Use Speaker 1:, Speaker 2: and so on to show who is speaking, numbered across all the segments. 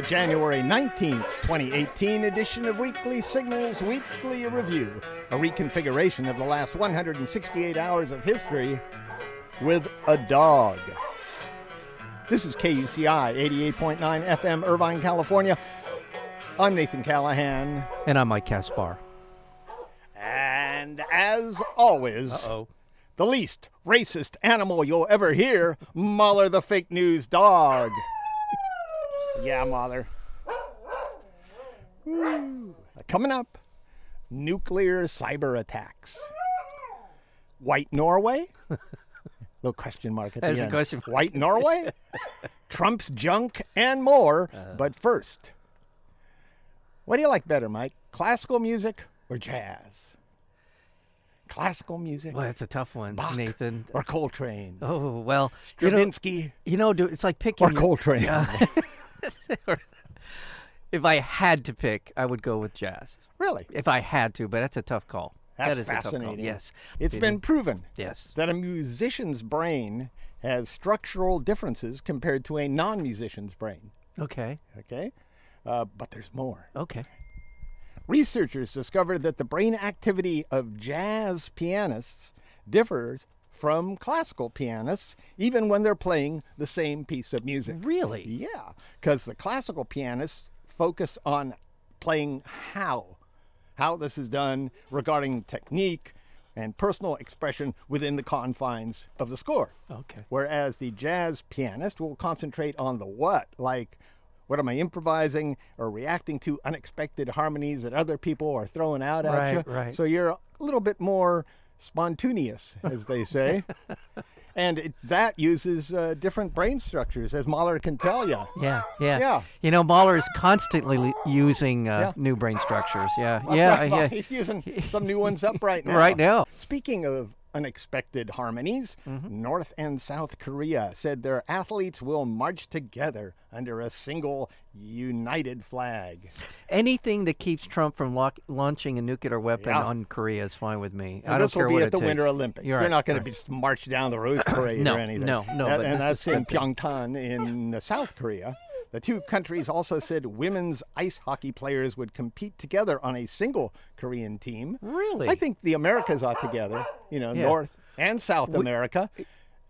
Speaker 1: the January 19th, 2018 edition of Weekly Signals Weekly Review, a reconfiguration of the last 168 hours of history with a dog. This is KUCI 88.9 FM, Irvine, California. I'm Nathan Callahan.
Speaker 2: And I'm Mike Caspar.
Speaker 1: And as always,
Speaker 2: oh.
Speaker 1: the least racist animal you'll ever hear, Mahler the fake news dog. Yeah, mother. Woo. Coming up, nuclear cyber attacks. White Norway? Little question mark at
Speaker 2: There's
Speaker 1: the
Speaker 2: a
Speaker 1: end.
Speaker 2: question mark.
Speaker 1: White Norway? Trump's junk and more.
Speaker 2: Uh.
Speaker 1: but first, what do you like better, Mike? Classical music or jazz? Classical music
Speaker 2: Well, that's a tough one,
Speaker 1: Bach
Speaker 2: Nathan.
Speaker 1: or Coltrane?
Speaker 2: Oh well, you know,
Speaker 1: Stravinsky
Speaker 2: you know, dude, it's like picking.
Speaker 1: or Coltrane?
Speaker 2: if I had to pick, I would go with jazz.
Speaker 1: Really?
Speaker 2: If I had to, but that's a tough call.
Speaker 1: That's
Speaker 2: that is a tough call.
Speaker 1: fascinating.
Speaker 2: Yes,
Speaker 1: It's
Speaker 2: It
Speaker 1: been
Speaker 2: is.
Speaker 1: proven
Speaker 2: Yes.
Speaker 1: that a musician's brain has structural differences compared to a non musician's brain.
Speaker 2: Okay.
Speaker 1: Okay? Uh, but there's more.
Speaker 2: Okay.
Speaker 1: Researchers discovered that the brain activity of jazz pianists differs from classical pianists, even when they're playing the same piece of music.
Speaker 2: Really?
Speaker 1: Yeah, because the classical pianists focus on playing how, how this is done regarding technique and personal expression within the confines of the score.
Speaker 2: Okay.
Speaker 1: Whereas the jazz pianist will concentrate on the what, like what am I improvising or reacting to unexpected harmonies that other people are throwing out at
Speaker 2: Right,
Speaker 1: you.
Speaker 2: right.
Speaker 1: So you're a little bit more spontaneous, as they say. and it, that uses uh, different brain structures, as Mahler can tell you.
Speaker 2: Yeah, yeah,
Speaker 1: Yeah.
Speaker 2: You know, Mahler is constantly using uh,
Speaker 1: Yeah.
Speaker 2: new brain structures. Yeah,
Speaker 1: That's
Speaker 2: yeah,
Speaker 1: right.
Speaker 2: yeah.
Speaker 1: He's using some new ones up right now.
Speaker 2: Right now.
Speaker 1: Speaking of unexpected harmonies,
Speaker 2: Mm-hmm.
Speaker 1: North and South Korea said their athletes will march together under a single united flag.
Speaker 2: Anything that keeps Trump from lock- launching a nuclear weapon
Speaker 1: Yeah.
Speaker 2: on Korea is fine with me. I
Speaker 1: And
Speaker 2: don't
Speaker 1: this will be
Speaker 2: what
Speaker 1: at the
Speaker 2: takes.
Speaker 1: Winter Olympics.
Speaker 2: You're
Speaker 1: They're
Speaker 2: right,
Speaker 1: not going
Speaker 2: right.
Speaker 1: to just march down the Rose Parade
Speaker 2: No,
Speaker 1: or anything.
Speaker 2: no, no,
Speaker 1: That- and that's in. Pyeongchang in South Korea. The two countries also said women's ice hockey players would compete together on a single Korean team.
Speaker 2: Really?
Speaker 1: I think the Americas ought together, you know,
Speaker 2: Yeah.
Speaker 1: North and South America,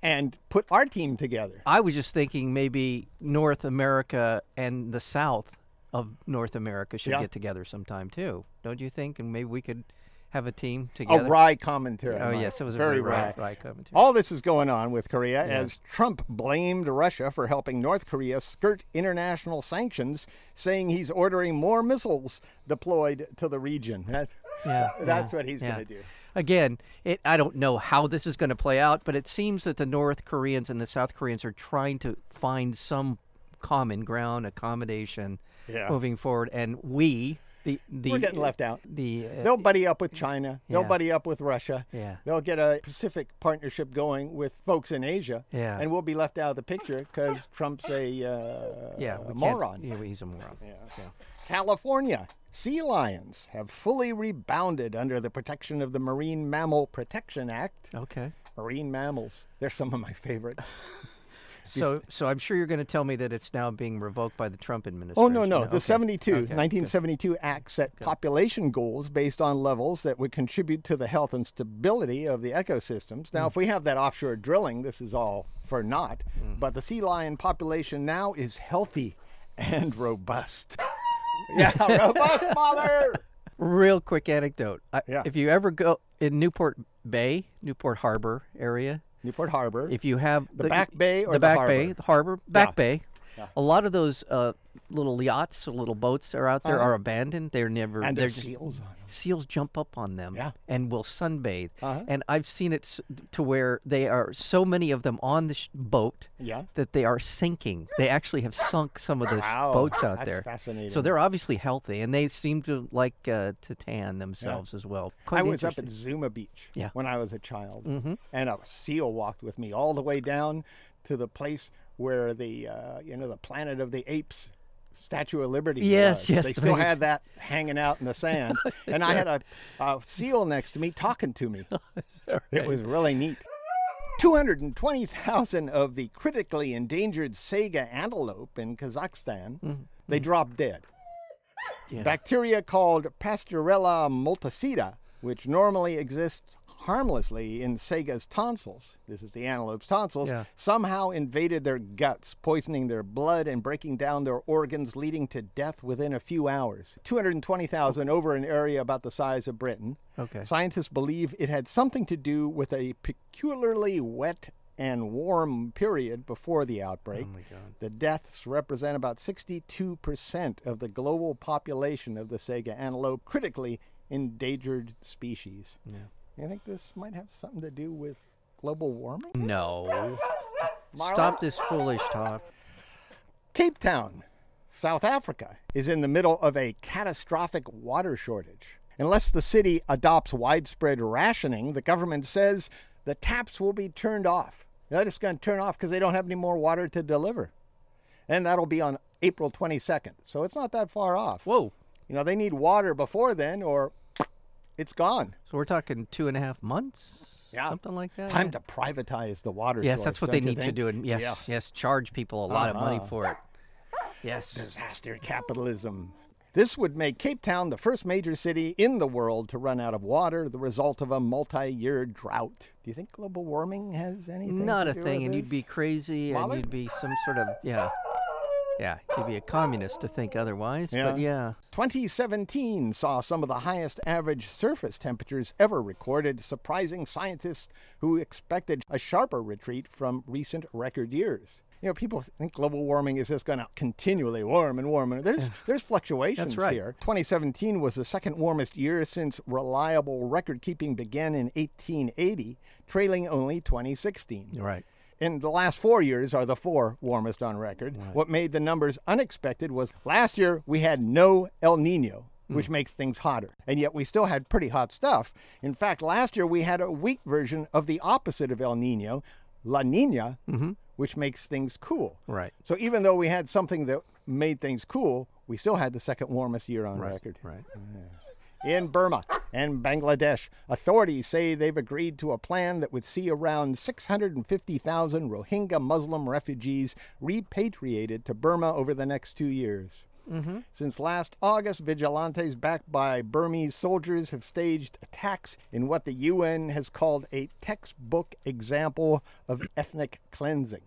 Speaker 1: and put our team together.
Speaker 2: I was just thinking maybe North America and the South of North America should
Speaker 1: Yeah.
Speaker 2: get together sometime too. Don't you think? And maybe we could have a team together.
Speaker 1: A wry commentary.
Speaker 2: Oh
Speaker 1: Mike.
Speaker 2: yes, it was a
Speaker 1: very
Speaker 2: very
Speaker 1: wry.
Speaker 2: wry, commentary.
Speaker 1: All this is going on with Korea as Trump blamed Russia for helping North Korea skirt international sanctions, saying he's ordering more missiles deployed to the region. That-
Speaker 2: Yeah,
Speaker 1: that's
Speaker 2: yeah,
Speaker 1: what he's
Speaker 2: yeah.
Speaker 1: going to do.
Speaker 2: Again, it, I don't know how this is going to play out, but it seems that the North Koreans and the South Koreans are trying to find some common ground, accommodation,
Speaker 1: Yeah.
Speaker 2: moving forward. And we, the the
Speaker 1: We're getting left out.
Speaker 2: The uh,
Speaker 1: They'll buddy up with China. They'll buddy up with Russia.
Speaker 2: Yeah.
Speaker 1: They'll get a Pacific partnership going with folks in Asia.
Speaker 2: Yeah.
Speaker 1: And we'll be left out of the picture because Trump's a, uh,
Speaker 2: yeah,
Speaker 1: a moron.
Speaker 2: Yeah, he's a moron.
Speaker 1: Yeah. California. Sea lions have fully rebounded under the protection of the Marine Mammal Protection Act.
Speaker 2: Okay.
Speaker 1: Marine mammals, they're some of my favorites.
Speaker 2: So, so I'm sure you're going to tell me that it's now being revoked by the Trump administration.
Speaker 1: Oh, no, no. The
Speaker 2: Okay.
Speaker 1: 72,
Speaker 2: Okay, good.
Speaker 1: 1972 Act set population goals based on levels that would contribute to the health and stability of the ecosystems. Now, if we have that offshore drilling, this is all for naught.
Speaker 2: Hmm.
Speaker 1: But the sea lion population now is healthy and robust. yeah, robust, mother!
Speaker 2: Real quick anecdote. I,
Speaker 1: Yeah.
Speaker 2: If you ever go in Newport Bay, Newport Harbor area,
Speaker 1: Newport Harbor.
Speaker 2: if you have
Speaker 1: The Back Bay or
Speaker 2: the
Speaker 1: the
Speaker 2: back
Speaker 1: harbor?
Speaker 2: bay, the harbor, back
Speaker 1: Yeah.
Speaker 2: bay. A lot of those uh, little yachts or little boats are out there
Speaker 1: Uh-huh.
Speaker 2: are abandoned. They're never.
Speaker 1: and
Speaker 2: they're
Speaker 1: there's
Speaker 2: just,
Speaker 1: seals on them.
Speaker 2: seals jump up on them
Speaker 1: Yeah.
Speaker 2: and will sunbathe.
Speaker 1: Uh-huh.
Speaker 2: And I've seen it s- to where they are so many of them on the sh- boat
Speaker 1: Yeah.
Speaker 2: that they are sinking. They actually have sunk some of the sh-
Speaker 1: Wow,
Speaker 2: boats out
Speaker 1: that's
Speaker 2: there.
Speaker 1: fascinating.
Speaker 2: So they're obviously healthy, and they seem to like uh, to tan themselves as well. Quite
Speaker 1: I was up at Zuma Beach
Speaker 2: Yeah.
Speaker 1: when I was a child,
Speaker 2: Mhm.
Speaker 1: and a seal walked with me all the way down to the place where the uh, you know the Planet of the Apes Statue of Liberty.
Speaker 2: Yes,
Speaker 1: was.
Speaker 2: yes,
Speaker 1: They still had that hanging out in the sand, and I had a, a seal next to me talking to me. It was really neat. 220,000 of the critically endangered Saiga antelope in Kazakhstan they dropped dead.
Speaker 2: Yeah.
Speaker 1: Bacteria called Pasteurella multocida, which normally exists harmlessly in Saiga's tonsils, this is the antelope's tonsils,
Speaker 2: Yeah.
Speaker 1: somehow invaded their guts, poisoning their blood and breaking down their organs, leading to death within a few hours. 220,000 over an area about the size of Britain.
Speaker 2: Okay.
Speaker 1: Scientists believe it had something to do with a peculiarly wet and warm period before the outbreak.
Speaker 2: Oh my God.
Speaker 1: The deaths represent about 62% of the global population of the Sega antelope, critically endangered species.
Speaker 2: Yeah.
Speaker 1: You think this might have something to do with global warming?
Speaker 2: No. Stop this foolish talk.
Speaker 1: Cape Town, South Africa, is in the middle of a catastrophic water shortage. Unless the city adopts widespread rationing, the government says the taps will be turned off. They're just going to turn off because they don't have any more water to deliver. And that'll be on April 22nd. So it's not that far off.
Speaker 2: Whoa.
Speaker 1: You know, they need water before then or it's gone.
Speaker 2: So we're talking two and a half months?
Speaker 1: Yeah.
Speaker 2: Something like that?
Speaker 1: Time to privatize the water
Speaker 2: Yes,
Speaker 1: source,
Speaker 2: that's what they need to do. And yes,
Speaker 1: Yeah.
Speaker 2: yes, charge people a lot of money
Speaker 1: Uh-huh.
Speaker 2: for it. Yes.
Speaker 1: Disaster capitalism. This would make Cape Town the first major city in the world to run out of water, the result of a multi year drought. Do you think global warming has anything
Speaker 2: Not a thing, and you'd be crazy, and you'd be some sort of yeah, yeah. You'd be a communist to think otherwise. But yeah,
Speaker 1: 2017 saw some of the highest average surface temperatures ever recorded, surprising scientists who expected a sharper retreat from recent record years. You know, people think global warming is just going to continually warm and warm. and There's there's fluctuations
Speaker 2: right.
Speaker 1: here. 2017 was the second warmest year since reliable record keeping began in 1880, trailing only 2016.
Speaker 2: right.
Speaker 1: In the last four years are the four warmest on record. What made the numbers unexpected was last year we had no El Nino, hmm. which makes things hotter. And yet we still had pretty hot stuff. In fact, last year we had a weak version of the opposite of El Nino, La Nina, mm-hmm. which makes things cool.
Speaker 2: Right.
Speaker 1: So even though we had something that made things cool, we still had the second warmest year on
Speaker 2: Right.
Speaker 1: record.
Speaker 2: Right.
Speaker 1: In Burma and Bangladesh, authorities say they've agreed to a plan that would see around 650,000 Rohingya Muslim refugees repatriated to Burma over the next two years. Mm-hmm. Since last August, vigilantes backed by Burmese soldiers have staged attacks in what the UN has called a textbook example of ethnic cleansing.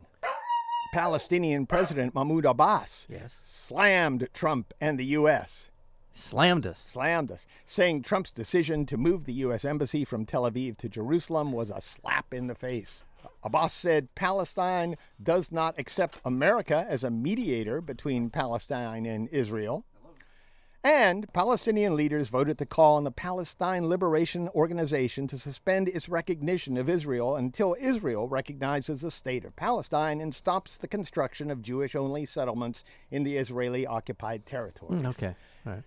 Speaker 1: Palestinian President Mahmoud Abbas
Speaker 2: Yes.
Speaker 1: slammed Trump and the U.S
Speaker 2: Slammed us.
Speaker 1: slammed us, saying Trump's decision to move the U.S. Embassy from Tel Aviv to Jerusalem was a slap in the face. Abbas said Palestine does not accept America as a mediator between Palestine and Israel. And Palestinian leaders voted to call on the Palestine Liberation Organization to suspend its recognition of Israel until Israel recognizes the state of Palestine and stops the construction of Jewish only settlements in the Israeli occupied territories.
Speaker 2: Mm, Okay. All right.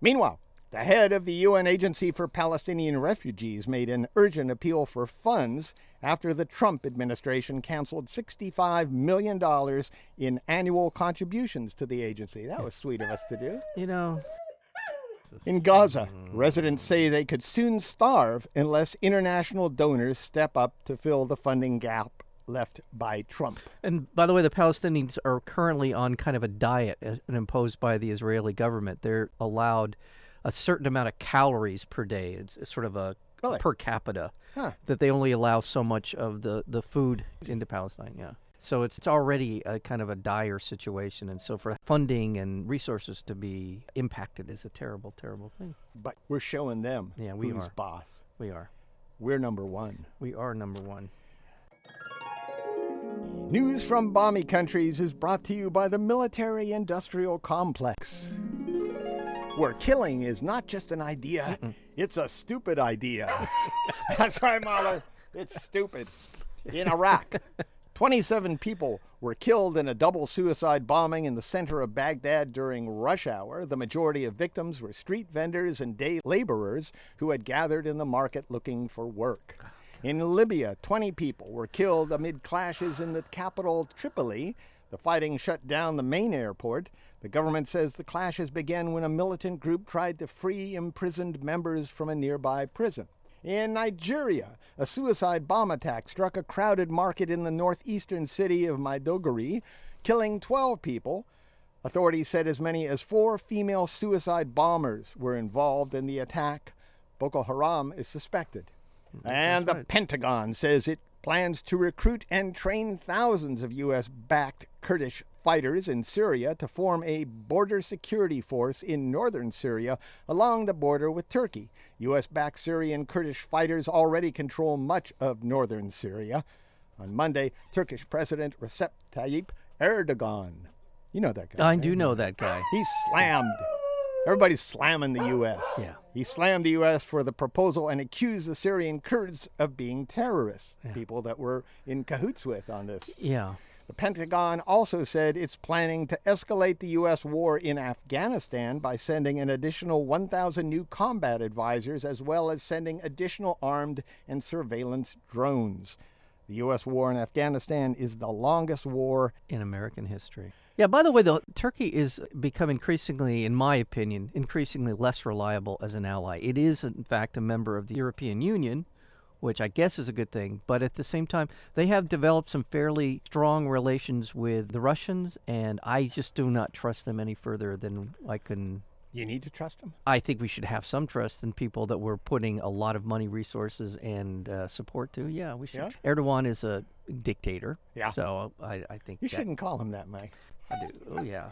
Speaker 1: Meanwhile, the head of the UN Agency for Palestinian Refugees made an urgent appeal for funds after the Trump administration canceled $65 million in annual contributions to the agency. That was sweet of us to do.
Speaker 2: You know,
Speaker 1: In Gaza, residents say they could soon starve unless international donors step up to fill the funding gap left by Trump.
Speaker 2: And by the way, the Palestinians are currently on kind of a diet uh, imposed by the Israeli government. They're allowed a certain amount of calories per day. It's, it's sort of a
Speaker 1: Really?
Speaker 2: per capita
Speaker 1: Huh.
Speaker 2: that they only allow so much of the, the food into Palestine. Yeah. So it's, it's already a kind of a dire situation. And so for funding and resources to be impacted is a terrible, terrible thing.
Speaker 1: But we're showing them
Speaker 2: Yeah, we
Speaker 1: who's
Speaker 2: are.
Speaker 1: boss.
Speaker 2: We are.
Speaker 1: We're number one.
Speaker 2: We are number one.
Speaker 1: News from Balmy Countries is brought to you by the Military Industrial Complex. Where killing is not just an idea, it's a stupid idea. That's right, Mahler. It's stupid. In Iraq, 27 people were killed in a double suicide bombing in the center of Baghdad during rush hour. The majority of victims were street vendors and day laborers who had gathered in the market looking for work. In Libya, 20 people were killed amid clashes in the capital, Tripoli. The fighting shut down the main airport. The government says the clashes began when a militant group tried to free imprisoned members from a nearby prison. In Nigeria, a suicide bomb attack struck a crowded market in the northeastern city of Maiduguri, killing 12 people. Authorities said as many as four female suicide bombers were involved in the attack. Boko Haram is suspected. And the
Speaker 2: right.
Speaker 1: Pentagon says it plans to recruit and train thousands of U.S. backed Kurdish fighters in Syria to form a border security force in northern Syria along the border with Turkey. U.S. backed Syrian Kurdish fighters already control much of northern Syria. On Monday, Turkish President Recep Tayyip Erdogan, you know that guy.
Speaker 2: I
Speaker 1: right?
Speaker 2: do know that guy.
Speaker 1: He slammed. Everybody's slamming the U.S.
Speaker 2: Yeah.
Speaker 1: He slammed the U.S. for the proposal and accused the Syrian Kurds of being terrorists, people that were in cahoots with on this.
Speaker 2: Yeah.
Speaker 1: The Pentagon also said it's planning to escalate the U.S. war in Afghanistan by sending an additional 1,000 new combat advisors, as well as sending additional armed and surveillance drones. The U.S. war in Afghanistan is the longest war
Speaker 2: in American history. Yeah, by the way, though, Turkey is become increasingly, in my opinion, increasingly less reliable as an ally. It is, in fact, a member of the European Union, which I guess is a good thing. But at the same time, they have developed some fairly strong relations with the Russians, and I just do not trust them any further than I can.
Speaker 1: You need to trust them.
Speaker 2: I think we should have some trust in people that we're putting a lot of money, resources, and uh, support to. Yeah, we should.
Speaker 1: Yeah.
Speaker 2: Erdogan is a dictator.
Speaker 1: Yeah.
Speaker 2: So I, I think
Speaker 1: You
Speaker 2: that-
Speaker 1: shouldn't call him that, Mike.
Speaker 2: I do. Oh yeah.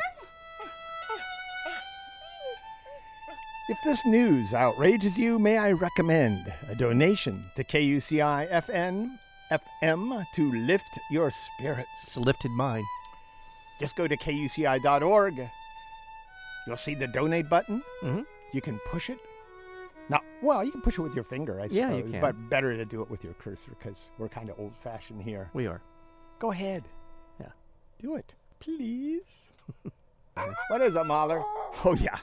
Speaker 1: If this news outrages you, may I recommend a donation to KUCI FN FM to lift your spirits.
Speaker 2: It's lifted mind.
Speaker 1: Just go to kuci.org. You'll see the donate button.
Speaker 2: Mm-hmm.
Speaker 1: You can push it. Now, well, you can push it with your finger, I suppose,
Speaker 2: Yeah, you can.
Speaker 1: but better to do it with your cursor because we're kind of old-fashioned here.
Speaker 2: We are.
Speaker 1: Go ahead.
Speaker 2: Yeah.
Speaker 1: Do it, please. what is it, Mahler? Oh, yeah.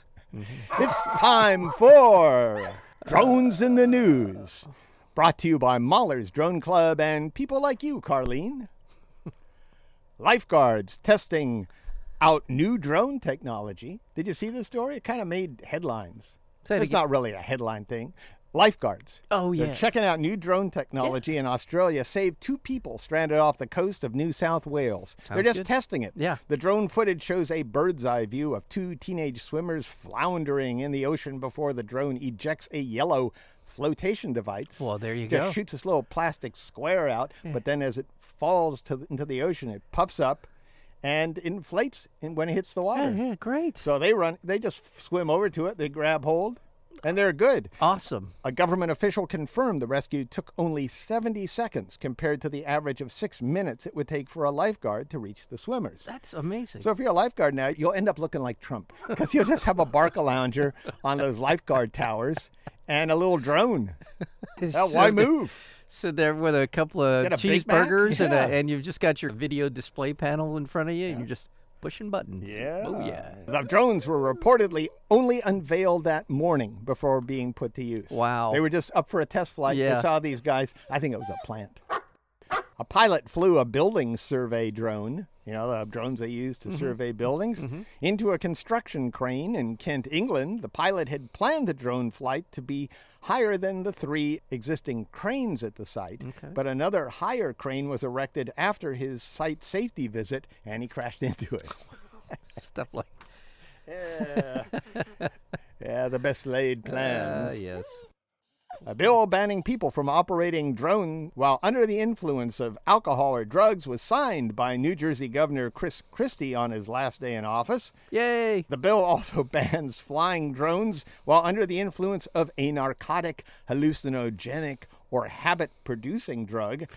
Speaker 1: It's time for Drones in the News. Brought to you by Mahler's Drone Club and people like you, Carlene. Lifeguards testing out new drone technology. Did you see this story? It kind of made headlines.
Speaker 2: Say it
Speaker 1: it's
Speaker 2: again.
Speaker 1: not really a headline thing. Lifeguards.
Speaker 2: Oh yeah.
Speaker 1: They're checking out new drone technology in Australia. Saved two people stranded off the coast of New South Wales. They're just
Speaker 2: good.
Speaker 1: testing it.
Speaker 2: Yeah.
Speaker 1: The drone footage shows a bird's eye view of two teenage swimmers floundering in the ocean before the drone ejects a yellow flotation device.
Speaker 2: Well, there you go.
Speaker 1: just
Speaker 2: go.
Speaker 1: shoots this little plastic square out, eh. but then as it falls to the, into the ocean, it puffs up and inflates in- when it hits the water.
Speaker 2: yeah, yeah, great.
Speaker 1: So they run. They just swim over to it. They grab hold, and they're good.
Speaker 2: Awesome.
Speaker 1: A government official confirmed the rescue took only 70 seconds compared to the average of six minutes it would take for a lifeguard to reach the swimmers.
Speaker 2: That's amazing.
Speaker 1: So if you're a lifeguard now, you'll end up looking like Trump because you'll just have a Barca lounger on those lifeguard towers and a little drone. Hell,
Speaker 2: So
Speaker 1: why move?
Speaker 2: Sit there with a couple of cheeseburgers and, a, and you've just got your video display panel in front of you, and you're just pushing buttons.
Speaker 1: Yeah.
Speaker 2: Oh yeah.
Speaker 1: The drones were reportedly only unveiled that morning before being put to use.
Speaker 2: Wow.
Speaker 1: They were just up for a test flight. They
Speaker 2: Yeah.
Speaker 1: saw these guys. I think it was a plant. A pilot flew a building survey drone, you know, the drones they use to mm-hmm. survey buildings, mm-hmm. into a construction crane in Kent, England. The pilot had planned the drone flight to be higher than the three existing cranes at the site,
Speaker 2: Okay.
Speaker 1: but another higher crane was erected after his site safety visit and he crashed into it.
Speaker 2: Stuff like
Speaker 1: Yeah. yeah, the best laid plans.
Speaker 2: uh, yes.
Speaker 1: A bill banning people from operating drone while under the influence of alcohol or drugs was signed by New Jersey Governor Chris Christie on his last day in office.
Speaker 2: Yay.
Speaker 1: The bill also bans flying drones while under the influence of a narcotic, hallucinogenic, or habit producing drug.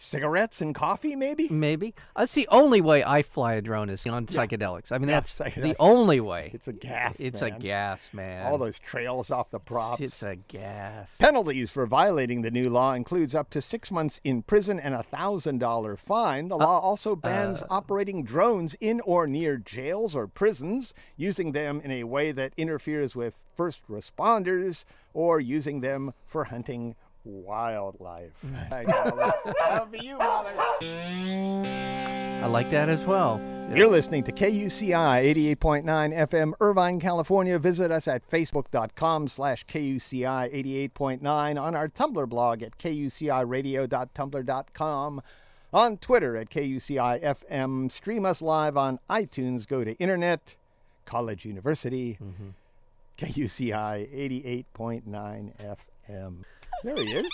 Speaker 1: Cigarettes and coffee, maybe?
Speaker 2: Maybe. That's the only way I fly a drone is on psychedelics. I mean,
Speaker 1: Yeah,
Speaker 2: that's the only way.
Speaker 1: It's a gas.
Speaker 2: It's
Speaker 1: man.
Speaker 2: a gas, man.
Speaker 1: All those trails off the props.
Speaker 2: It's a gas.
Speaker 1: Penalties for violating the new law includes up to six months in prison and a thousand dollar fine. The uh, law also bans uh. operating drones in or near jails or prisons, using them in a way that interferes with first responders, or using them for hunting wildlife. I. That'll be you, Mahler.
Speaker 2: I like that as well. Yeah.
Speaker 1: You're listening to KUCI 88.9 FM, Irvine, California. Visit us at facebook.com slash KUCI 88.9 on our Tumblr blog at kuciradio.tumblr.com. On Twitter at KUCI FM. Stream us live on iTunes. Go to Internet, College University, mm-hmm. KUCI 88.9 FM. There he is.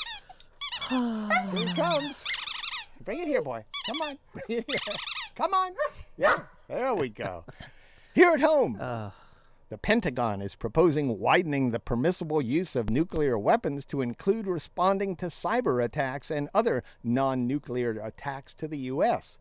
Speaker 1: Here he comes. Bring it here, boy. Come on. Bring it here. Come on. Yeah, there we go. Here at home.
Speaker 2: Uh,
Speaker 1: The Pentagon is proposing widening the permissible use of nuclear weapons to include responding to cyber attacks and other non nuclear attacks to the U.S.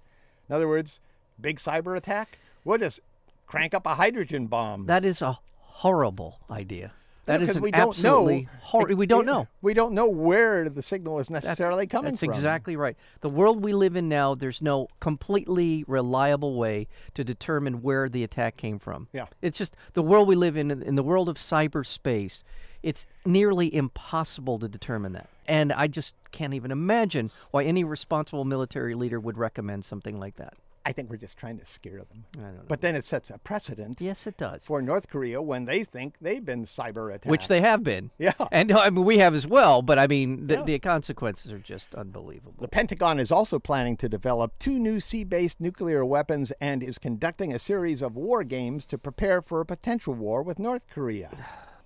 Speaker 1: In other words, big cyber attack? We'll just crank up a hydrogen bomb.
Speaker 2: that is a horrible idea. That is
Speaker 1: we don't
Speaker 2: absolutely
Speaker 1: know.
Speaker 2: hor- we don't know.
Speaker 1: We don't know where the signal is
Speaker 2: That's-
Speaker 1: necessarily coming
Speaker 2: That's
Speaker 1: from.
Speaker 2: exactly right. The world we live in now, there's no completely reliable way to determine where the attack came from.
Speaker 1: Yeah.
Speaker 2: It's just the world we live in, in the world of cyberspace, it's nearly impossible to determine that. And I just can't even imagine why any responsible military leader would recommend something like that.
Speaker 1: I think we're just trying to scare them.
Speaker 2: I don't know.
Speaker 1: But then it sets a precedent
Speaker 2: yes, it does.
Speaker 1: for North Korea when they think they've been cyber attacked.
Speaker 2: Which they have been.
Speaker 1: Yeah.
Speaker 2: And I mean, we have as well, but I mean, the,
Speaker 1: Yeah.
Speaker 2: the consequences are just unbelievable.
Speaker 1: The Pentagon is also planning to develop two new sea based nuclear weapons and is conducting a series of war games to prepare for a potential war with North Korea.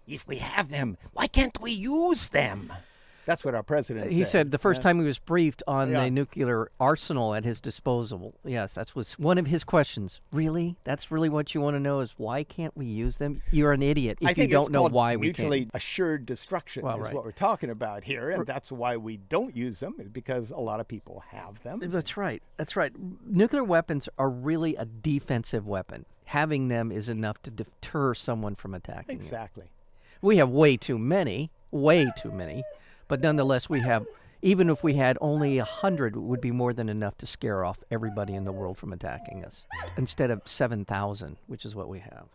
Speaker 1: If we have them, why can't we use them? That's what our president
Speaker 2: He
Speaker 1: said.
Speaker 2: said the first time he was briefed on
Speaker 1: Yeah.
Speaker 2: the nuclear arsenal at his disposal. Yes, that was one of his questions. Really? That's really what you want to know is why can't we use them? You're an idiot if you don't know why we can't.
Speaker 1: Mutually assured destruction
Speaker 2: Well,
Speaker 1: is
Speaker 2: right.
Speaker 1: what we're talking about here, and that's why we don't use them because a lot of people have them.
Speaker 2: That's right. That's right. Nuclear weapons are really a defensive weapon. Having them is enough to deter someone from attacking you.
Speaker 1: Exactly.
Speaker 2: We have way too many, way too many, but nonetheless, we have. Even if we had only a hundred, it would be more than enough to scare off everybody in the world from attacking us. Instead of seven thousand, which is what we have.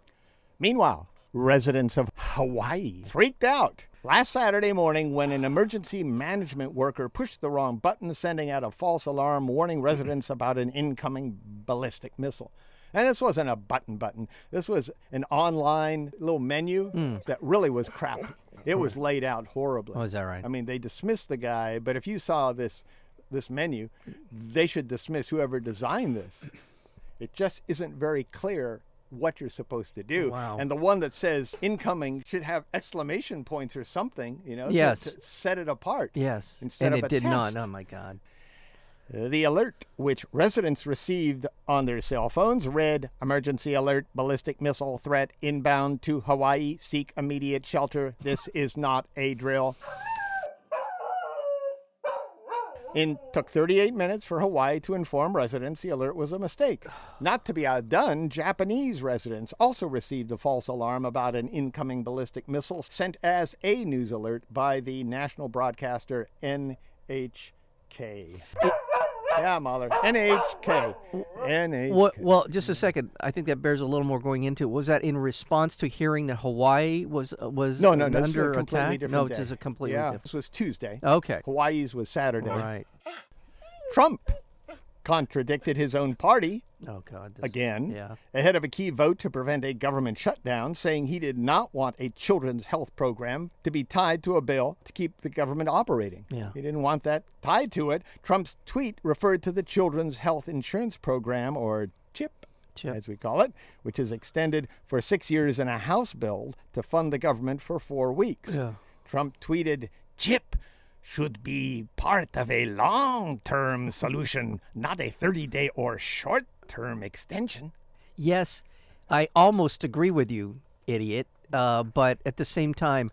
Speaker 1: Meanwhile, residents of Hawaii freaked out last Saturday morning when an emergency management worker pushed the wrong button, sending out a false alarm warning residents about an incoming ballistic missile. And this wasn't a button button. This was an online little menu hmm. that really was crap. It was hmm. laid out horribly.
Speaker 2: Oh, is that right?
Speaker 1: I mean, they dismissed the guy, but if you saw this this menu, they should dismiss whoever designed this. It just isn't very clear what you're supposed to do.
Speaker 2: Wow.
Speaker 1: And the one that says incoming should have exclamation points or something, you know, to-
Speaker 2: Yes.
Speaker 1: to, set it apart.
Speaker 2: Yes,
Speaker 1: Instead
Speaker 2: and
Speaker 1: of
Speaker 2: it did not. Oh my God.
Speaker 1: The alert, which residents received on their cell phones, read Emergency alert, ballistic missile threat inbound to Hawaii. Seek immediate shelter. This is not a drill. It took 38 minutes for Hawaii to inform residents the alert was a mistake. Not to be outdone, Japanese residents also received a false alarm about an incoming ballistic missile sent as a news alert by the national broadcaster NHK. Yeah, Mahler. NHK. NHK.
Speaker 2: What, well, just a second. I think that bears a little more going into. Was that in response to hearing that Hawaii was uh, was
Speaker 1: No, no, no.
Speaker 2: Under
Speaker 1: a completely
Speaker 2: attack?
Speaker 1: different
Speaker 2: no,
Speaker 1: day.
Speaker 2: it is a completely
Speaker 1: yeah,
Speaker 2: different.
Speaker 1: this was Tuesday.
Speaker 2: Okay.
Speaker 1: Hawaii's was Saturday.
Speaker 2: All right.
Speaker 1: Trump contradicted his own party
Speaker 2: Oh God. This,
Speaker 1: again
Speaker 2: Yeah.
Speaker 1: ahead of a key vote to prevent a government shutdown, saying he did not want a children's health program to be tied to a bill to keep the government operating.
Speaker 2: Yeah.
Speaker 1: He didn't want that tied to it. Trump's tweet referred to the Children's Health Insurance Program, or CHIP,
Speaker 2: CHIP.
Speaker 1: as we call it, which is extended for six years in a House bill to fund the government for four weeks.
Speaker 2: Yeah.
Speaker 1: Trump tweeted, CHIP should be part of a long term solution, not a 30 day or short term extension.
Speaker 2: Yes, I almost agree with you, idiot. Uh, but at the same time,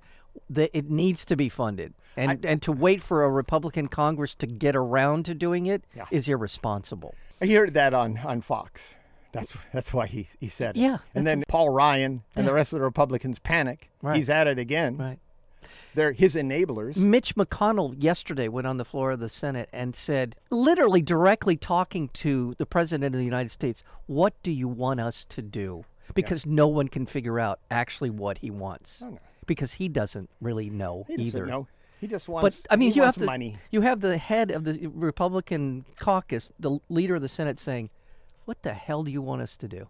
Speaker 2: the, it needs to be funded, and and to wait for a Republican Congress to get around to doing it is
Speaker 1: Yeah.
Speaker 2: irresponsible.
Speaker 1: I heard that on, on Fox. That's that's why he, he said it.
Speaker 2: Yeah,
Speaker 1: And then Paul Ryan and the rest of the Republicans panic.
Speaker 2: Right.
Speaker 1: He's at it again.
Speaker 2: Right.
Speaker 1: They're his enablers.
Speaker 2: Mitch McConnell yesterday went on the floor of the Senate and said, literally directly talking to the President of the United States, What do you want us to do? Because no one can figure out actually what he wants.
Speaker 1: Oh, no.
Speaker 2: Because he doesn't really know either.
Speaker 1: He doesn't
Speaker 2: either.
Speaker 1: know. He just wants.
Speaker 2: But I mean, you have the
Speaker 1: money.
Speaker 2: you have the head of the Republican caucus, the leader of the Senate, saying, "What the hell do you want us to do?"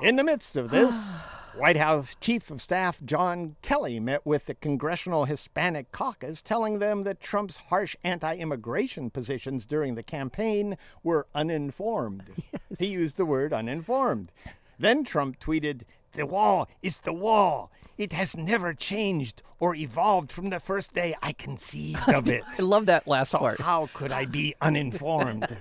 Speaker 1: In the midst of this, White House Chief of Staff John Kelly met with the Congressional Hispanic Caucus, telling them that Trump's harsh anti immigration positions during the campaign were uninformed. Yes. He used the word uninformed. Then Trump tweeted, The wall is the wall. It has never changed or evolved from the first day I conceived of it.
Speaker 2: I love that last
Speaker 1: so
Speaker 2: part.
Speaker 1: How could I be uninformed?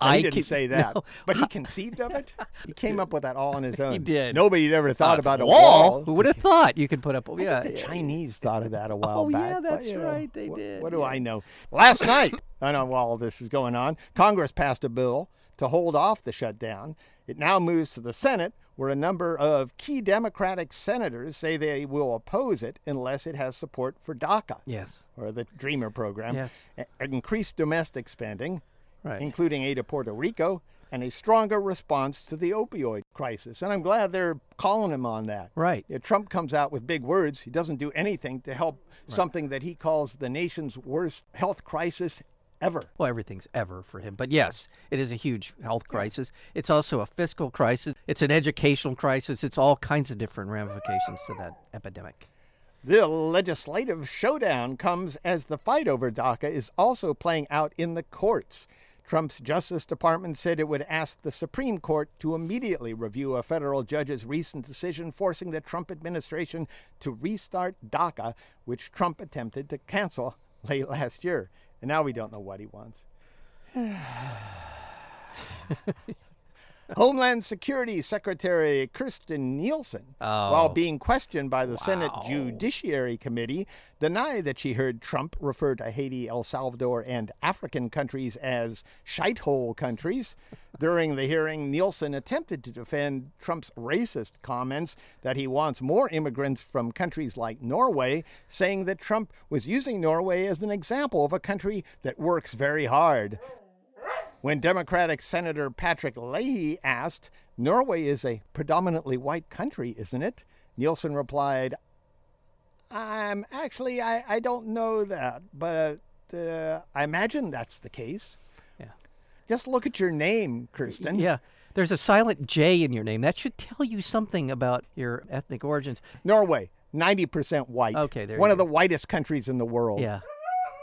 Speaker 1: I he didn't keep, say that, no. but he conceived of it. He came up with that all on his own.
Speaker 2: He did.
Speaker 1: Nobody had ever thought uh, about a wall.
Speaker 2: Who would have thought you could put up?
Speaker 1: a Yeah, the Chinese thought of that a while
Speaker 2: oh,
Speaker 1: back.
Speaker 2: Oh yeah, that's
Speaker 1: but,
Speaker 2: right.
Speaker 1: Know,
Speaker 2: they
Speaker 1: wh-
Speaker 2: did.
Speaker 1: What do
Speaker 2: yeah.
Speaker 1: I know? Last night, I know while all this is going on, Congress passed a bill to hold off the shutdown. It now moves to the Senate, where a number of key Democratic senators say they will oppose it unless it has support for DACA.
Speaker 2: Yes.
Speaker 1: Or the Dreamer program.
Speaker 2: Yes.
Speaker 1: A- increased domestic spending,
Speaker 2: right.
Speaker 1: including aid to Puerto Rico, and a stronger response to the opioid crisis. And I'm glad they're calling him on that.
Speaker 2: Right.
Speaker 1: Yeah, Trump comes out with big words. He doesn't do anything to help right. something that he calls the nation's worst health crisis ever.
Speaker 2: Well, everything's ever for him. But yes, it is a huge health crisis. It's also a fiscal crisis. It's an educational crisis. It's all kinds of different ramifications to that epidemic.
Speaker 1: The legislative showdown comes as the fight over DACA is also playing out in the courts. Trump's Justice Department said it would ask the Supreme Court to immediately review a federal judge's recent decision forcing the Trump administration to restart DACA, which Trump attempted to cancel late last year. And now we don't know what he wants. Homeland Security Secretary Kirstjen Nielsen,
Speaker 2: oh.
Speaker 1: while being questioned by the
Speaker 2: wow.
Speaker 1: Senate Judiciary Committee, denied that she heard Trump refer to Haiti, El Salvador, and African countries as shithole countries. During the hearing, Nielsen attempted to defend Trump's racist comments that he wants more immigrants from countries like Norway, saying that Trump was using Norway as an example of a country that works very hard. When Democratic Senator Patrick Leahy asked, Norway is a predominantly white country, isn't it? Nielsen replied, I'm actually, I, I don't know that, but uh, I imagine that's the case.
Speaker 2: Yeah.
Speaker 1: Just look at your name, Kirstjen.
Speaker 2: Yeah. There's a silent J in your name. That should tell you something about your ethnic origins.
Speaker 1: Norway, 90% white.
Speaker 2: Okay, there
Speaker 1: One of
Speaker 2: go.
Speaker 1: the whitest countries in the world.
Speaker 2: Yeah.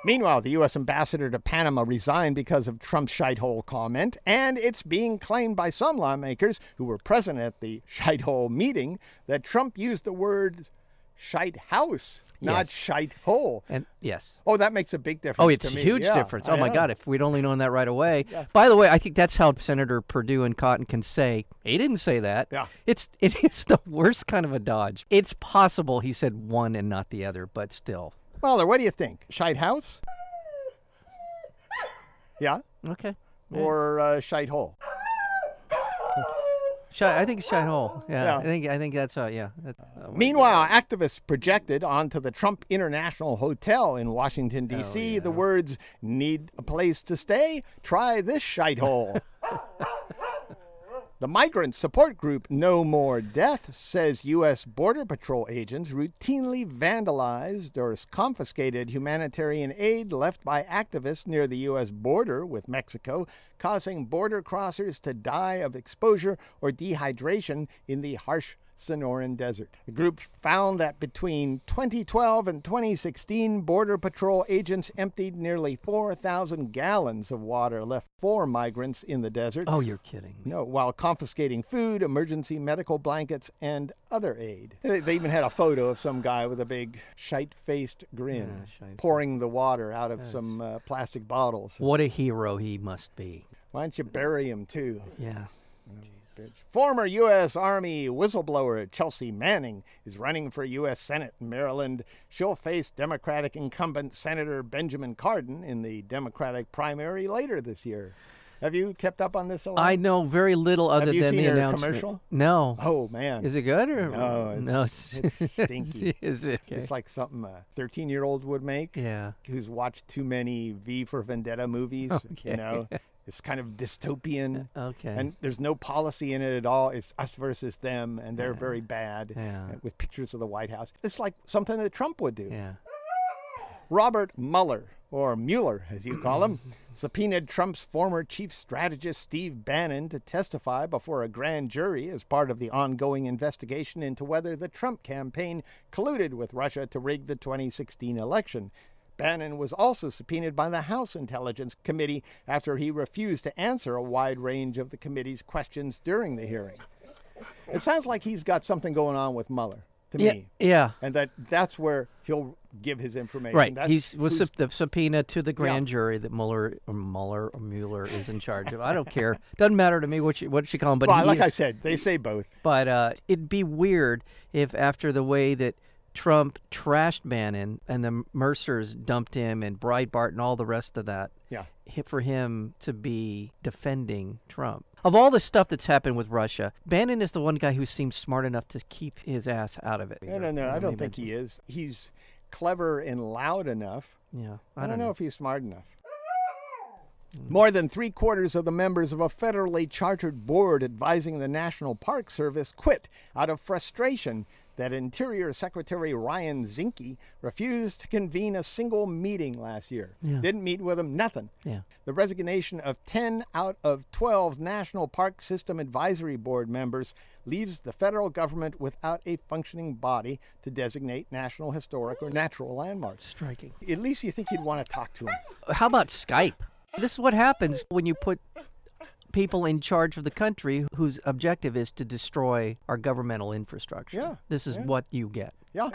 Speaker 1: Meanwhile, the U.S. ambassador to Panama resigned because of Trump's shithole comment, and it's being claimed by some lawmakers who were present at the shithole meeting that Trump used the word shite house, not
Speaker 2: Yes.
Speaker 1: shite hole.
Speaker 2: And yes.
Speaker 1: Oh, that makes a big difference.
Speaker 2: Oh, it's a huge
Speaker 1: Yeah,
Speaker 2: difference.
Speaker 1: Oh, I
Speaker 2: Oh my
Speaker 1: know.
Speaker 2: God! If we'd only known that right away.
Speaker 1: Yeah.
Speaker 2: By the way, I think that's how Senator Perdue and Cotton can say he didn't say that.
Speaker 1: Yeah.
Speaker 2: It's it is the worst kind of a dodge. It's possible he said one and not the other, but still.
Speaker 1: Mahler, what do you think? Shite house? Yeah,
Speaker 2: Okay.
Speaker 1: or uh, shite hole?
Speaker 2: Shy, I think Shine Hole. Yeah,
Speaker 1: Yeah.
Speaker 2: I think I think that's uh, yeah. That, uh,
Speaker 1: Meanwhile, activists projected onto the Trump International Hotel in Washington, D.C. the words, Need a place to stay? Try this shite hole. the migrant support group No More Death says U.S. Border Patrol agents routinely vandalized or confiscated humanitarian aid left by activists near the U.S. border with Mexico, causing border crossers to die of exposure or dehydration in the harsh Sonoran Desert. The group found that between 2012 and 2016, Border Patrol agents emptied nearly 4,000 gallons of water left for migrants in the desert.
Speaker 2: oh, you're kidding.
Speaker 1: No, while confiscating food, emergency medical blankets, and other aid. They, they even had a photo of some guy with a big shite-faced grin,
Speaker 2: Yeah,
Speaker 1: pouring the water out of some uh, plastic bottles.
Speaker 2: What a hero he must be.
Speaker 1: Why don't you bury him too?
Speaker 2: Yeah.
Speaker 1: bitch. Former U.S. Army whistleblower Chelsea Manning is running for U.S. Senate in Maryland. She'll face Democratic incumbent Senator Benjamin Cardin in the Democratic primary later this year. Have you kept up on this a lot?
Speaker 2: I know very little other
Speaker 1: you
Speaker 2: than
Speaker 1: seen
Speaker 2: the
Speaker 1: her
Speaker 2: announcement.
Speaker 1: commercial?
Speaker 2: No.
Speaker 1: Oh man,
Speaker 2: Is it good or
Speaker 1: No, it's-
Speaker 2: no? It's,
Speaker 1: it's stinky.
Speaker 2: is it? Okay.
Speaker 1: it's like something a thirteen-year-old would make.
Speaker 2: yeah.
Speaker 1: Who's watched too many V for Vendetta movies?
Speaker 2: Okay.
Speaker 1: You know, it's kind of dystopian.
Speaker 2: Okay.
Speaker 1: and there's no policy in it at all. It's us versus them, and they're very bad.
Speaker 2: Yeah.
Speaker 1: uh, With pictures of the White House, it's like something that Trump would do.
Speaker 2: yeah.
Speaker 1: Robert Mueller or Mueller, as you call him, subpoenaed Trump's former chief strategist Steve Bannon to testify before a grand jury as part of the ongoing investigation into whether the Trump campaign colluded with Russia to rig the 2016 election. Bannon was also subpoenaed by the House Intelligence Committee after he refused to answer a wide range of the committee's questions during the hearing. It sounds like he's got something going on with Mueller to
Speaker 2: Yeah,
Speaker 1: me,
Speaker 2: yeah.
Speaker 1: and that that's where he'll give his information.
Speaker 2: Right.
Speaker 1: That's
Speaker 2: He's was sub- the subpoena to the grand jury that Mueller or Mueller or Mueller is in charge of. I don't care. Doesn't matter to me what you what you call him. But
Speaker 1: well, like I said, they say both.
Speaker 2: But uh, it'd be weird if after the way that Trump trashed Bannon and the Mercers dumped him and Breitbart and all the rest of that,
Speaker 1: Yeah.
Speaker 2: for him to be defending Trump. Of all the stuff that's happened with Russia, Bannon is the one guy who seems smart enough to keep his ass out of it.
Speaker 1: I don't know. I don't think he is. He's clever and loud enough.
Speaker 2: Yeah,
Speaker 1: I, don't know if he's smart enough. More than three quarters of the members of a federally chartered board advising the National Park Service quit out of frustration that Interior Secretary Ryan Zinke refused to convene a single meeting last year.
Speaker 2: Yeah.
Speaker 1: Didn't meet with him, nothing.
Speaker 2: Yeah.
Speaker 1: The resignation of 10 out of 12 National Park System Advisory Board members leaves the federal government without a functioning body to designate national historic or natural landmarks.
Speaker 2: Striking.
Speaker 1: At least you think you'd want to talk to him.
Speaker 2: How about Skype? This is what happens when you put people in charge of the country whose objective is to destroy our governmental infrastructure.
Speaker 1: Yeah,
Speaker 2: This is what you get.
Speaker 1: Yeah.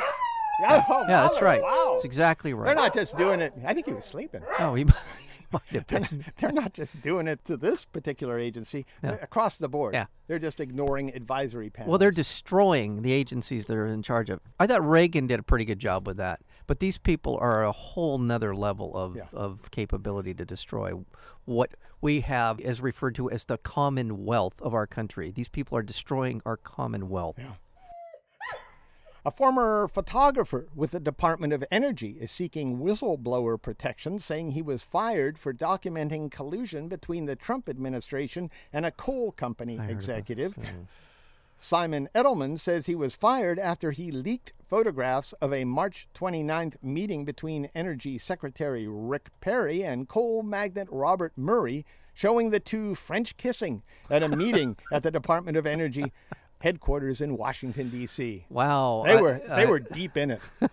Speaker 1: Yeah, oh,
Speaker 2: Yeah, that's right.
Speaker 1: Wow.
Speaker 2: That's exactly right.
Speaker 1: They're not just doing it. I think he was sleeping.
Speaker 2: Oh, he might have been.
Speaker 1: They're not just doing it to this particular agency.
Speaker 2: Yeah.
Speaker 1: Across the board.
Speaker 2: Yeah.
Speaker 1: They're just ignoring advisory panels.
Speaker 2: Well, they're destroying the agencies that are in charge of. I thought Reagan did a pretty good job with that. But these people are a whole nother level of,
Speaker 1: Yeah.
Speaker 2: of capability to destroy what we have as referred to as the commonwealth of our country. These people are destroying our commonwealth.
Speaker 1: Yeah. A former photographer with the Department of Energy is seeking whistleblower protection, saying he was fired for documenting collusion between the Trump administration and a coal company
Speaker 2: I
Speaker 1: executive. Simon Edelman says he was fired after he leaked photographs of a March 29th meeting between Energy Secretary Rick Perry and coal magnate Robert Murray, showing the two French kissing at a meeting at the Department of Energy headquarters in Washington D.C.
Speaker 2: Wow.
Speaker 1: They
Speaker 2: I-
Speaker 1: were they
Speaker 2: I-
Speaker 1: were deep in it.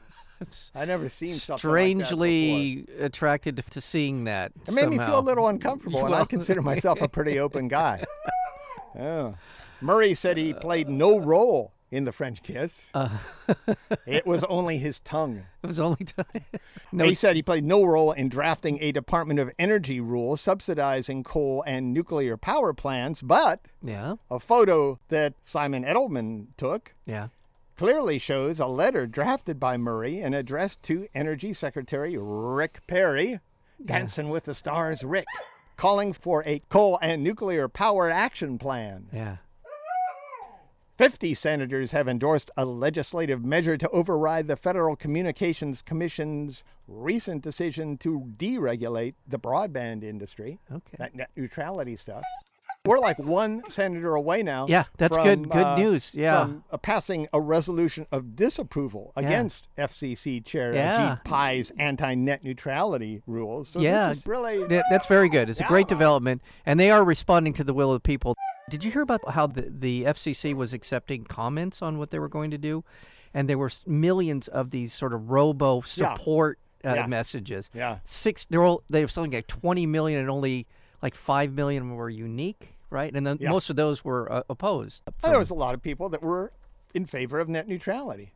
Speaker 1: I never seen something like
Speaker 2: strangely attracted to, to seeing that.
Speaker 1: It made me feel a little uncomfortable, and I consider myself a pretty open guy. Oh. Murray said he played no role in the French kiss.
Speaker 2: Uh.
Speaker 1: it was only his tongue.
Speaker 2: It was only tongue. no.
Speaker 1: He said he played no role in drafting a Department of Energy rule subsidizing coal and nuclear power plants, but
Speaker 2: yeah,
Speaker 1: a photo that Simon Edelman took
Speaker 2: yeah.
Speaker 1: clearly shows a letter drafted by Murray and addressed to Energy Secretary Rick Perry, Dancing with the Stars Rick, calling for a coal and nuclear power action plan.
Speaker 2: Yeah.
Speaker 1: 50 senators have endorsed a legislative measure to override the Federal Communications Commission's recent decision to deregulate the broadband industry.
Speaker 2: Okay.
Speaker 1: That net neutrality stuff. We're like one senator away now.
Speaker 2: Yeah, that's
Speaker 1: from,
Speaker 2: good- good
Speaker 1: uh,
Speaker 2: news, yeah.
Speaker 1: From uh, passing a resolution of disapproval against FCC Chair
Speaker 2: Yeah.
Speaker 1: Ajit Pai's anti-net neutrality rules. So
Speaker 2: yeah,
Speaker 1: this is really
Speaker 2: th- that's very good. It's a great development, and they are responding to the will of the people. Did you hear about how the, the FCC was accepting comments on what they were going to do, and there were millions of these sort of robo
Speaker 1: Yeah.
Speaker 2: support uh,
Speaker 1: Yeah.
Speaker 2: messages.
Speaker 1: Yeah.
Speaker 2: Six. They're all they were selling like twenty million, and only like five million were unique, right? And then
Speaker 1: Yeah.
Speaker 2: most of those were uh, opposed.
Speaker 1: there was a lot of people that were in favor of net neutrality.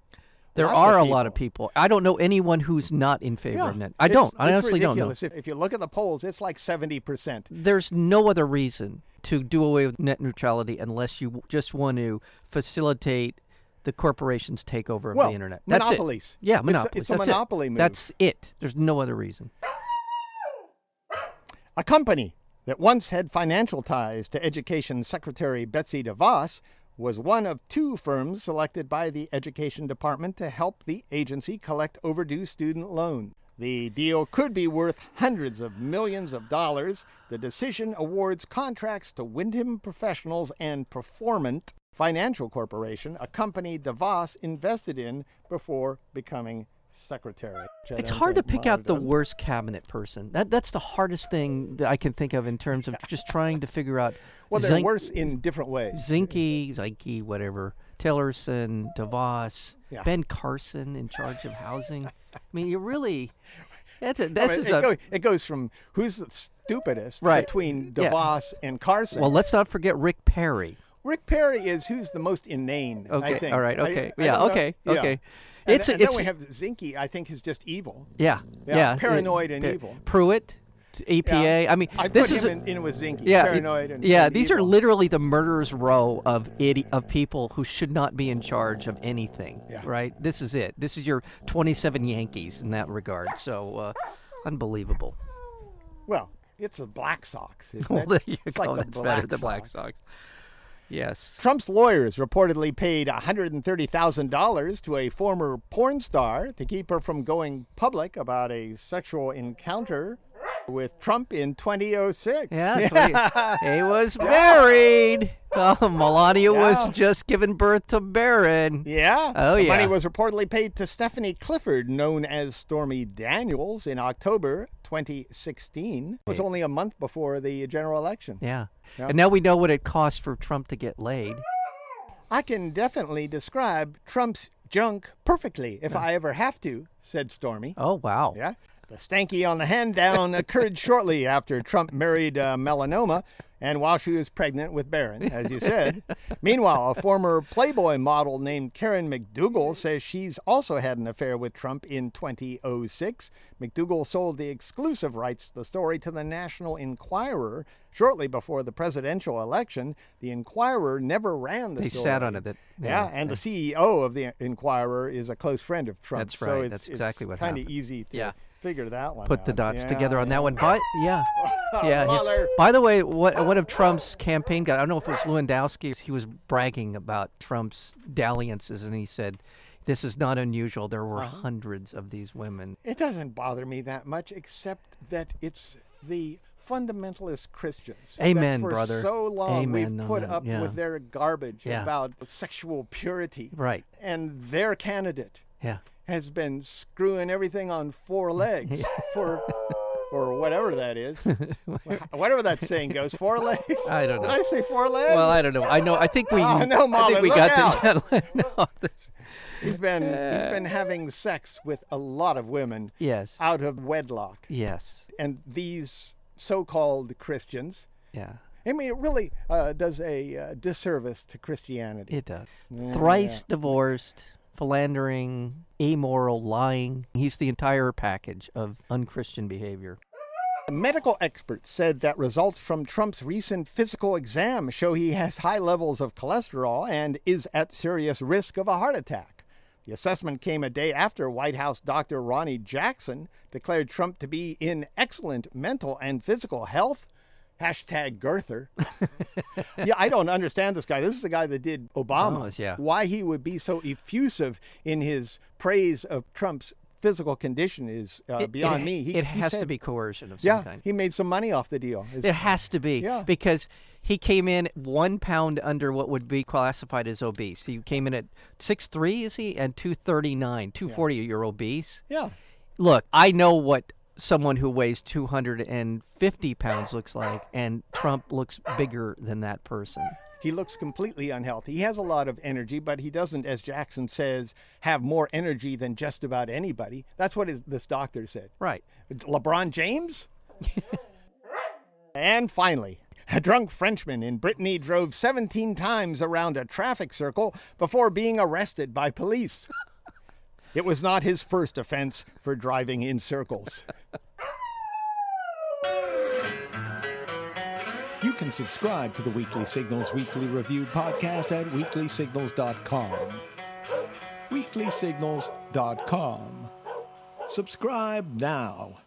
Speaker 2: There
Speaker 1: Lots
Speaker 2: are a lot of people. I don't know anyone who's not in favor
Speaker 1: Yeah,
Speaker 2: of net. I don't. I honestly don't know.
Speaker 1: ridiculous. If, if you look at the polls, it's like seventy percent.
Speaker 2: There's no other reason to do away with net neutrality unless you just want to facilitate the corporation's takeover of
Speaker 1: Well,
Speaker 2: the internet. That's
Speaker 1: monopolies.
Speaker 2: It. Yeah,
Speaker 1: It's a-
Speaker 2: monopolies.
Speaker 1: it's a
Speaker 2: That's it.
Speaker 1: monopoly move.
Speaker 2: That's it. There's no other reason.
Speaker 1: A company that once had financial ties to Education Secretary Betsy DeVos was one of two firms selected by the Education Department to help the agency collect overdue student loans. The deal could be worth hundreds of millions of dollars. The decision awards contracts to Windham Professionals and Performant Financial Corporation, a company DeVos invested in before becoming secretary.
Speaker 2: It's hard to pick out the worst cabinet person. That that's the hardest thing that I can think of in terms of just trying to figure out.
Speaker 1: Well, they're
Speaker 2: Zink-
Speaker 1: worse in different ways.
Speaker 2: Zinke, Zinke, whatever. Tillerson, DeVos,
Speaker 1: Yeah.
Speaker 2: Ben Carson in charge of housing. I mean, you really. That's a,
Speaker 1: I
Speaker 2: that's
Speaker 1: mean,
Speaker 2: just
Speaker 1: it,
Speaker 2: a.
Speaker 1: go- it goes from who's the stupidest
Speaker 2: Right.
Speaker 1: between
Speaker 2: Yeah.
Speaker 1: DeVos and Carson.
Speaker 2: well, let's not forget Rick Perry.
Speaker 1: Rick Perry is who's the most inane. I
Speaker 2: Okay,
Speaker 1: think.
Speaker 2: all right, okay,
Speaker 1: I
Speaker 2: yeah,
Speaker 1: know.
Speaker 2: okay,
Speaker 1: Yeah.
Speaker 2: okay.
Speaker 1: And,
Speaker 2: It's
Speaker 1: and
Speaker 2: it's
Speaker 1: then we have Zinke. I think is just evil.
Speaker 2: yeah,
Speaker 1: Yeah,
Speaker 2: yeah,
Speaker 1: paranoid
Speaker 2: uh,
Speaker 1: and evil.
Speaker 2: Pruitt, EPA.
Speaker 1: Yeah.
Speaker 2: I mean,
Speaker 1: I
Speaker 2: this
Speaker 1: put
Speaker 2: is
Speaker 1: him
Speaker 2: a-
Speaker 1: in, in with Zinke.
Speaker 2: yeah,
Speaker 1: paranoid and
Speaker 2: yeah.
Speaker 1: and
Speaker 2: These are literally the murderers row of idi- of people who should not be in charge of anything.
Speaker 1: Yeah.
Speaker 2: Right. This is it. This is your 27 Yankees in that regard. So uh, unbelievable.
Speaker 1: Well, it's the Black Sox, isn't
Speaker 2: Well,
Speaker 1: it?
Speaker 2: there you
Speaker 1: it's
Speaker 2: go.
Speaker 1: like the
Speaker 2: That's better. The
Speaker 1: Black Sox.
Speaker 2: Yes.
Speaker 1: Trump's lawyers reportedly paid $130,000 to a former porn star to keep her from going public about a sexual encounter with Trump in 2006.
Speaker 2: Yeah. he was married. Oh, Melania was just giving birth to Barron.
Speaker 1: Yeah.
Speaker 2: Oh,
Speaker 1: the
Speaker 2: yeah.
Speaker 1: Money was reportedly paid to Stephanie Clifford, known as Stormy Daniels, in October 2016. It was only a month before the general election.
Speaker 2: Yeah.
Speaker 1: Yeah.
Speaker 2: And now we know what it cost for Trump to get laid.
Speaker 1: I can definitely describe Trump's junk perfectly if I ever have to, said Stormy.
Speaker 2: Oh, wow.
Speaker 1: Yeah. The stanky on the hand down occurred shortly after Trump married uh, melanoma and while she was pregnant with Barron, as you said. Meanwhile, a former Playboy model named Karen McDougal says she's also had an affair with Trump in 2006. McDougal sold the exclusive rights to the story to the National Enquirer shortly before the presidential election. The Enquirer never ran the
Speaker 2: They
Speaker 1: story.
Speaker 2: sat on it. That,
Speaker 1: Yeah, and the CEO of the Enquirer is a close friend of Trump.
Speaker 2: That's
Speaker 1: So
Speaker 2: right.
Speaker 1: it's,
Speaker 2: That's
Speaker 1: it's
Speaker 2: exactly what
Speaker 1: kind of easy to
Speaker 2: Yeah.
Speaker 1: Figure that one
Speaker 2: put the dots
Speaker 1: Yeah,
Speaker 2: together on
Speaker 1: yeah.
Speaker 2: that one. But yeah, yeah.
Speaker 1: Mueller.
Speaker 2: By the way, what one of Trump's campaign guys, I don't know if it was Lewandowski, he was bragging about Trump's dalliances, and he said, "This is not unusual. There were
Speaker 1: Uh-huh.
Speaker 2: hundreds of these women."
Speaker 1: It doesn't bother me that much, except that it's the fundamentalist Christians.
Speaker 2: Amen,
Speaker 1: for
Speaker 2: brother.
Speaker 1: so long
Speaker 2: Amen
Speaker 1: we've put
Speaker 2: that,
Speaker 1: up
Speaker 2: yeah.
Speaker 1: with their garbage
Speaker 2: Yeah.
Speaker 1: about sexual purity.
Speaker 2: Right.
Speaker 1: And their candidate
Speaker 2: Yeah.
Speaker 1: Has been screwing everything on four legs for, or whatever that is. whatever that saying goes, four legs.
Speaker 2: I don't
Speaker 1: Did
Speaker 2: know.
Speaker 1: I say four legs?
Speaker 2: Well, I don't know. I know. I think we.
Speaker 1: Oh, no,
Speaker 2: I
Speaker 1: Mahler,
Speaker 2: think we
Speaker 1: look
Speaker 2: got the. no, this-
Speaker 1: He's been he's been having sex with a lot of women
Speaker 2: yes.
Speaker 1: out of wedlock,
Speaker 2: Yes.
Speaker 1: and these so-called Christians.
Speaker 2: Yeah.
Speaker 1: I mean, it really uh, does a uh, disservice to Christianity.
Speaker 2: It does. Thrice divorced, philandering, amoral, lying. He's the entire package of unchristian behavior.
Speaker 1: Medical experts said that results from Trump's recent physical exam show he has high levels of cholesterol and is at serious risk of a heart attack. The assessment came a day after White House doctor Ronnie Jackson declared Trump to be in excellent mental and physical health. Hashtag Girther. yeah, I don't understand this guy. This is the guy that did Obama.
Speaker 2: Obama's, yeah.
Speaker 1: Why he would be so effusive in his praise of Trump's physical condition is uh,
Speaker 2: It-
Speaker 1: beyond
Speaker 2: it,
Speaker 1: me. He,
Speaker 2: it has to be coercion of some
Speaker 1: yeah,
Speaker 2: kind.
Speaker 1: he made some money off the deal. It's-
Speaker 2: It has to be
Speaker 1: Yeah.
Speaker 2: because he came in one pound under what would be classified as obese. He came in at six three, is he, and two thirty nine, two forty. You're obese.
Speaker 1: yeah,
Speaker 2: Look, I know what someone who weighs two hundred and fifty pounds looks like, and Trump looks bigger than that person.
Speaker 1: he looks completely unhealthy. He has a lot of energy, but he doesn't, as Jackson says, have more energy than just about anybody. That's what his, this doctor said.
Speaker 2: Right.
Speaker 1: LeBron James? and finally, a drunk Frenchman in Brittany drove 17 times around a traffic circle before being arrested by police. it was not his first offense for driving in circles. You can subscribe to the Weekly Signals Weekly Review podcast at weeklysignals.com. Weeklysignals.com. Subscribe now.